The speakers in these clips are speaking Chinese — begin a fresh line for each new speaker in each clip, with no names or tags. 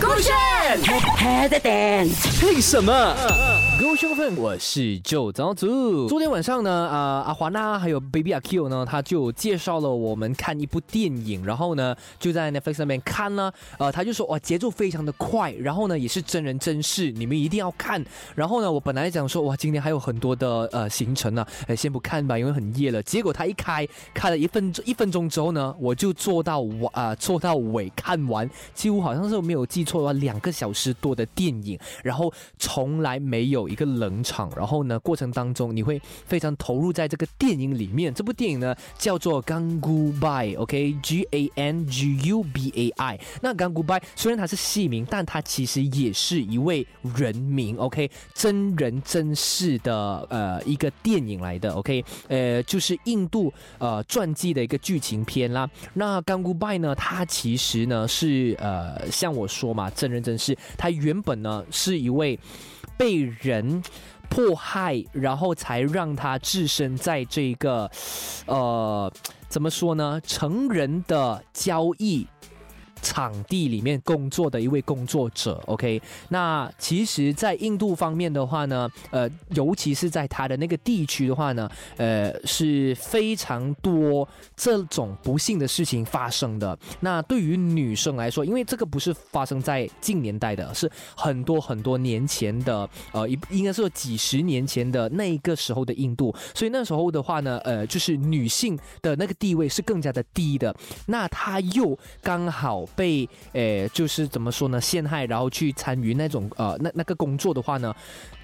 勾选 head 点，
为什么？各位兄弟，我是旧早祖。昨天晚上呢，啊，阿华娜还有 Baby 阿 Q 呢，他就介绍了我们看一部电影，然后呢，就在 Netflix 上面看呢，呃，他就说哇，节奏非常的快，然后呢，也是真人真事，你们一定要看。然后呢，我本来讲说哇，今天还有很多的呃行程呢，哎，先不看吧，因为很夜了。结果他一开，开了一分钟，一分钟之后呢，我就做到完啊，做到尾看完，几乎好像是没有有记错的话，两个小时多的电影，然后从来没有。一个冷场，然后呢，过程当中你会非常投入在这个电影里面。这部电影呢叫做《Gang Goodbye》，OK，G A N G U B A I。那《Gang Goodbye》虽然它是戏名，但它其实也是一位人名，OK，真人真事的呃一个电影来的，OK，呃，就是印度呃传记的一个剧情片啦。那《Gang Goodbye》呢，它其实呢是呃像我说嘛，真人真事，他原本呢是一位。被人迫害，然后才让他置身在这个，呃，怎么说呢？成人的交易。场地里面工作的一位工作者，OK，那其实，在印度方面的话呢，呃，尤其是在他的那个地区的话呢，呃，是非常多这种不幸的事情发生的。那对于女生来说，因为这个不是发生在近年代的，是很多很多年前的，呃，应应该是几十年前的那一个时候的印度，所以那时候的话呢，呃，就是女性的那个地位是更加的低的。那她又刚好。被诶，就是怎么说呢？陷害，然后去参与那种呃，那那个工作的话呢，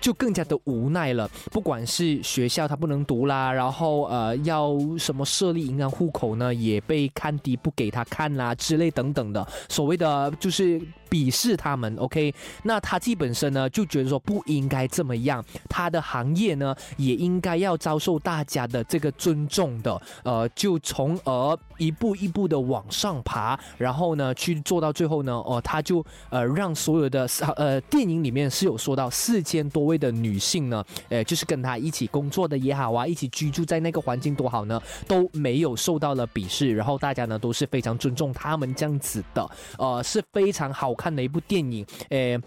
就更加的无奈了。不管是学校他不能读啦，然后呃，要什么设立银行户口呢，也被看低不给他看啦之类等等的，所谓的就是鄙视他们。OK，那他自己本身呢就觉得说不应该这么样，他的行业呢也应该要遭受大家的这个尊重的。呃，就从而一步一步的往上爬，然后呢。去做到最后呢，哦，他就呃让所有的呃电影里面是有说到四千多位的女性呢，呃，就是跟他一起工作的也好啊，一起居住在那个环境多好呢，都没有受到了鄙视，然后大家呢都是非常尊重他们这样子的，呃，是非常好看看的一部电影，诶。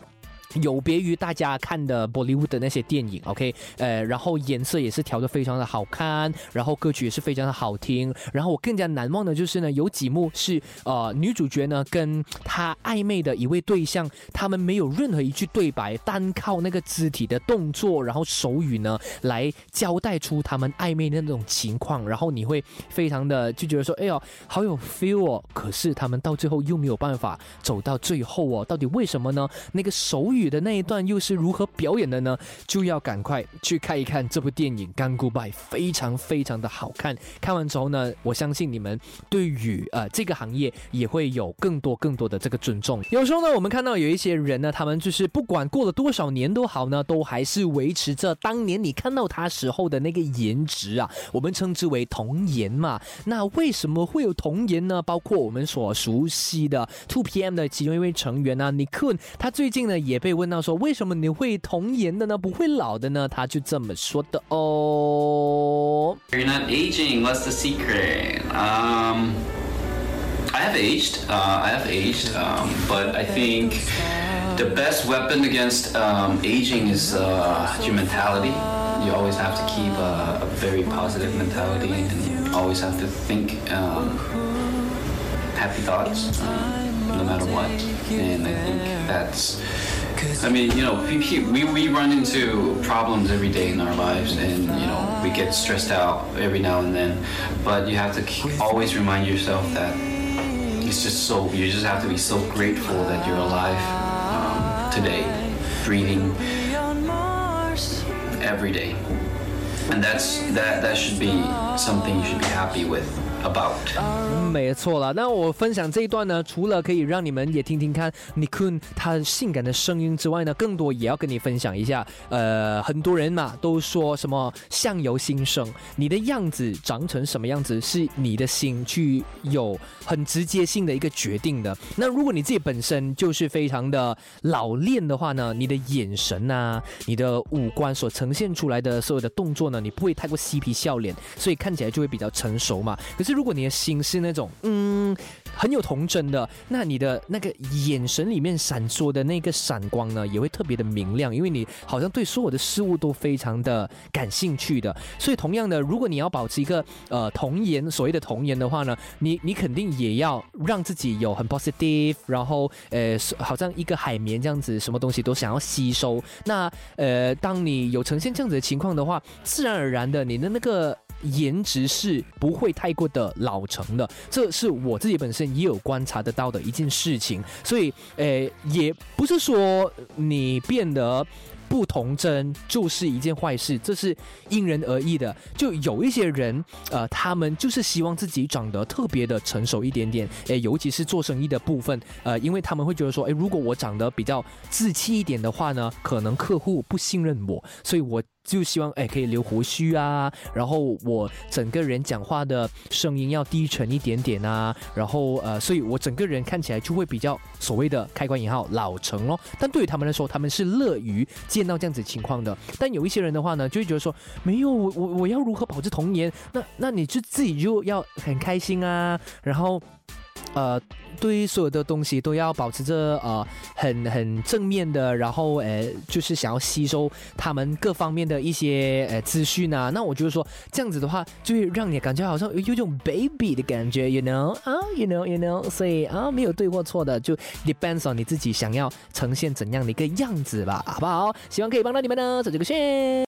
有别于大家看的 Bollywood 的那些电影，OK，呃，然后颜色也是调的非常的好看，然后歌曲也是非常的好听，然后我更加难忘的就是呢，有几幕是呃女主角呢跟她暧昧的一位对象，他们没有任何一句对白，单靠那个肢体的动作，然后手语呢来交代出他们暧昧的那种情况，然后你会非常的就觉得说，哎呦，好有 feel 哦，可是他们到最后又没有办法走到最后哦，到底为什么呢？那个手语。雨的那一段又是如何表演的呢？就要赶快去看一看这部电影《干古拜》，非常非常的好看。看完之后呢，我相信你们对于呃这个行业也会有更多更多的这个尊重。有时候呢，我们看到有一些人呢，他们就是不管过了多少年都好呢，都还是维持着当年你看到他时候的那个颜值啊，我们称之为童颜嘛。那为什么会有童颜呢？包括我们所熟悉的 Two PM 的其中一位成员啊 n i k o n 他最近呢也被。问到说为什么你会童颜的呢？不会老的呢？他就这么说的哦。
You're not aging. What's the secret? Um, I have aged. Uh, I have aged. Um, but I think the best weapon against um, aging is uh, your mentality. You always have to keep a, a very positive mentality, and you always have to think um, happy thoughts, um, no matter what. And I think that's I mean, you know, we, we, run into problems every day in our lives, and you know, we get stressed out every now and then. But you have to always remind yourself that it's just so you just have to be so grateful that you're alive um, today, breathing every day, and that's that that should be something you should be happy with. about。
没错了，那我分享这一段呢，除了可以让你们也听听看 Nikun 他性感的声音之外呢，更多也要跟你分享一下。呃，很多人嘛都说什么相由心生，你的样子长成什么样子，是你的心去有很直接性的一个决定的。那如果你自己本身就是非常的老练的话呢，你的眼神啊，你的五官所呈现出来的所有的动作呢，你不会太过嬉皮笑脸，所以看起来就会比较成熟嘛。可是如果你的心是那种嗯很有童真的，那你的那个眼神里面闪烁的那个闪光呢，也会特别的明亮，因为你好像对所有的事物都非常的感兴趣的。所以同样的，如果你要保持一个呃童颜，所谓的童颜的话呢，你你肯定也要让自己有很 positive，然后呃好像一个海绵这样子，什么东西都想要吸收。那呃，当你有呈现这样子的情况的话，自然而然的你的那个。颜值是不会太过的老成的，这是我自己本身也有观察得到的一件事情，所以，呃，也不是说你变得。不童真就是一件坏事，这是因人而异的。就有一些人，呃，他们就是希望自己长得特别的成熟一点点，诶，尤其是做生意的部分，呃，因为他们会觉得说，诶，如果我长得比较自气一点的话呢，可能客户不信任我，所以我就希望，诶，可以留胡须啊，然后我整个人讲话的声音要低沉一点点啊，然后呃，所以我整个人看起来就会比较所谓的开关引号老成咯。但对于他们来说，他们是乐于。见到这样子情况的，但有一些人的话呢，就会觉得说，没有我我我要如何保持童颜？那那你就自己就要很开心啊，然后。呃，对于所有的东西都要保持着呃很很正面的，然后呃就是想要吸收他们各方面的一些呃资讯啊。那我觉得说这样子的话，就会让你感觉好像有种 baby 的感觉，you know 啊，you know，you know，所以啊没有对或错的，就 depends on 你自己想要呈现怎样的一个样子吧，好不好？希望可以帮到你们呢，走这个线。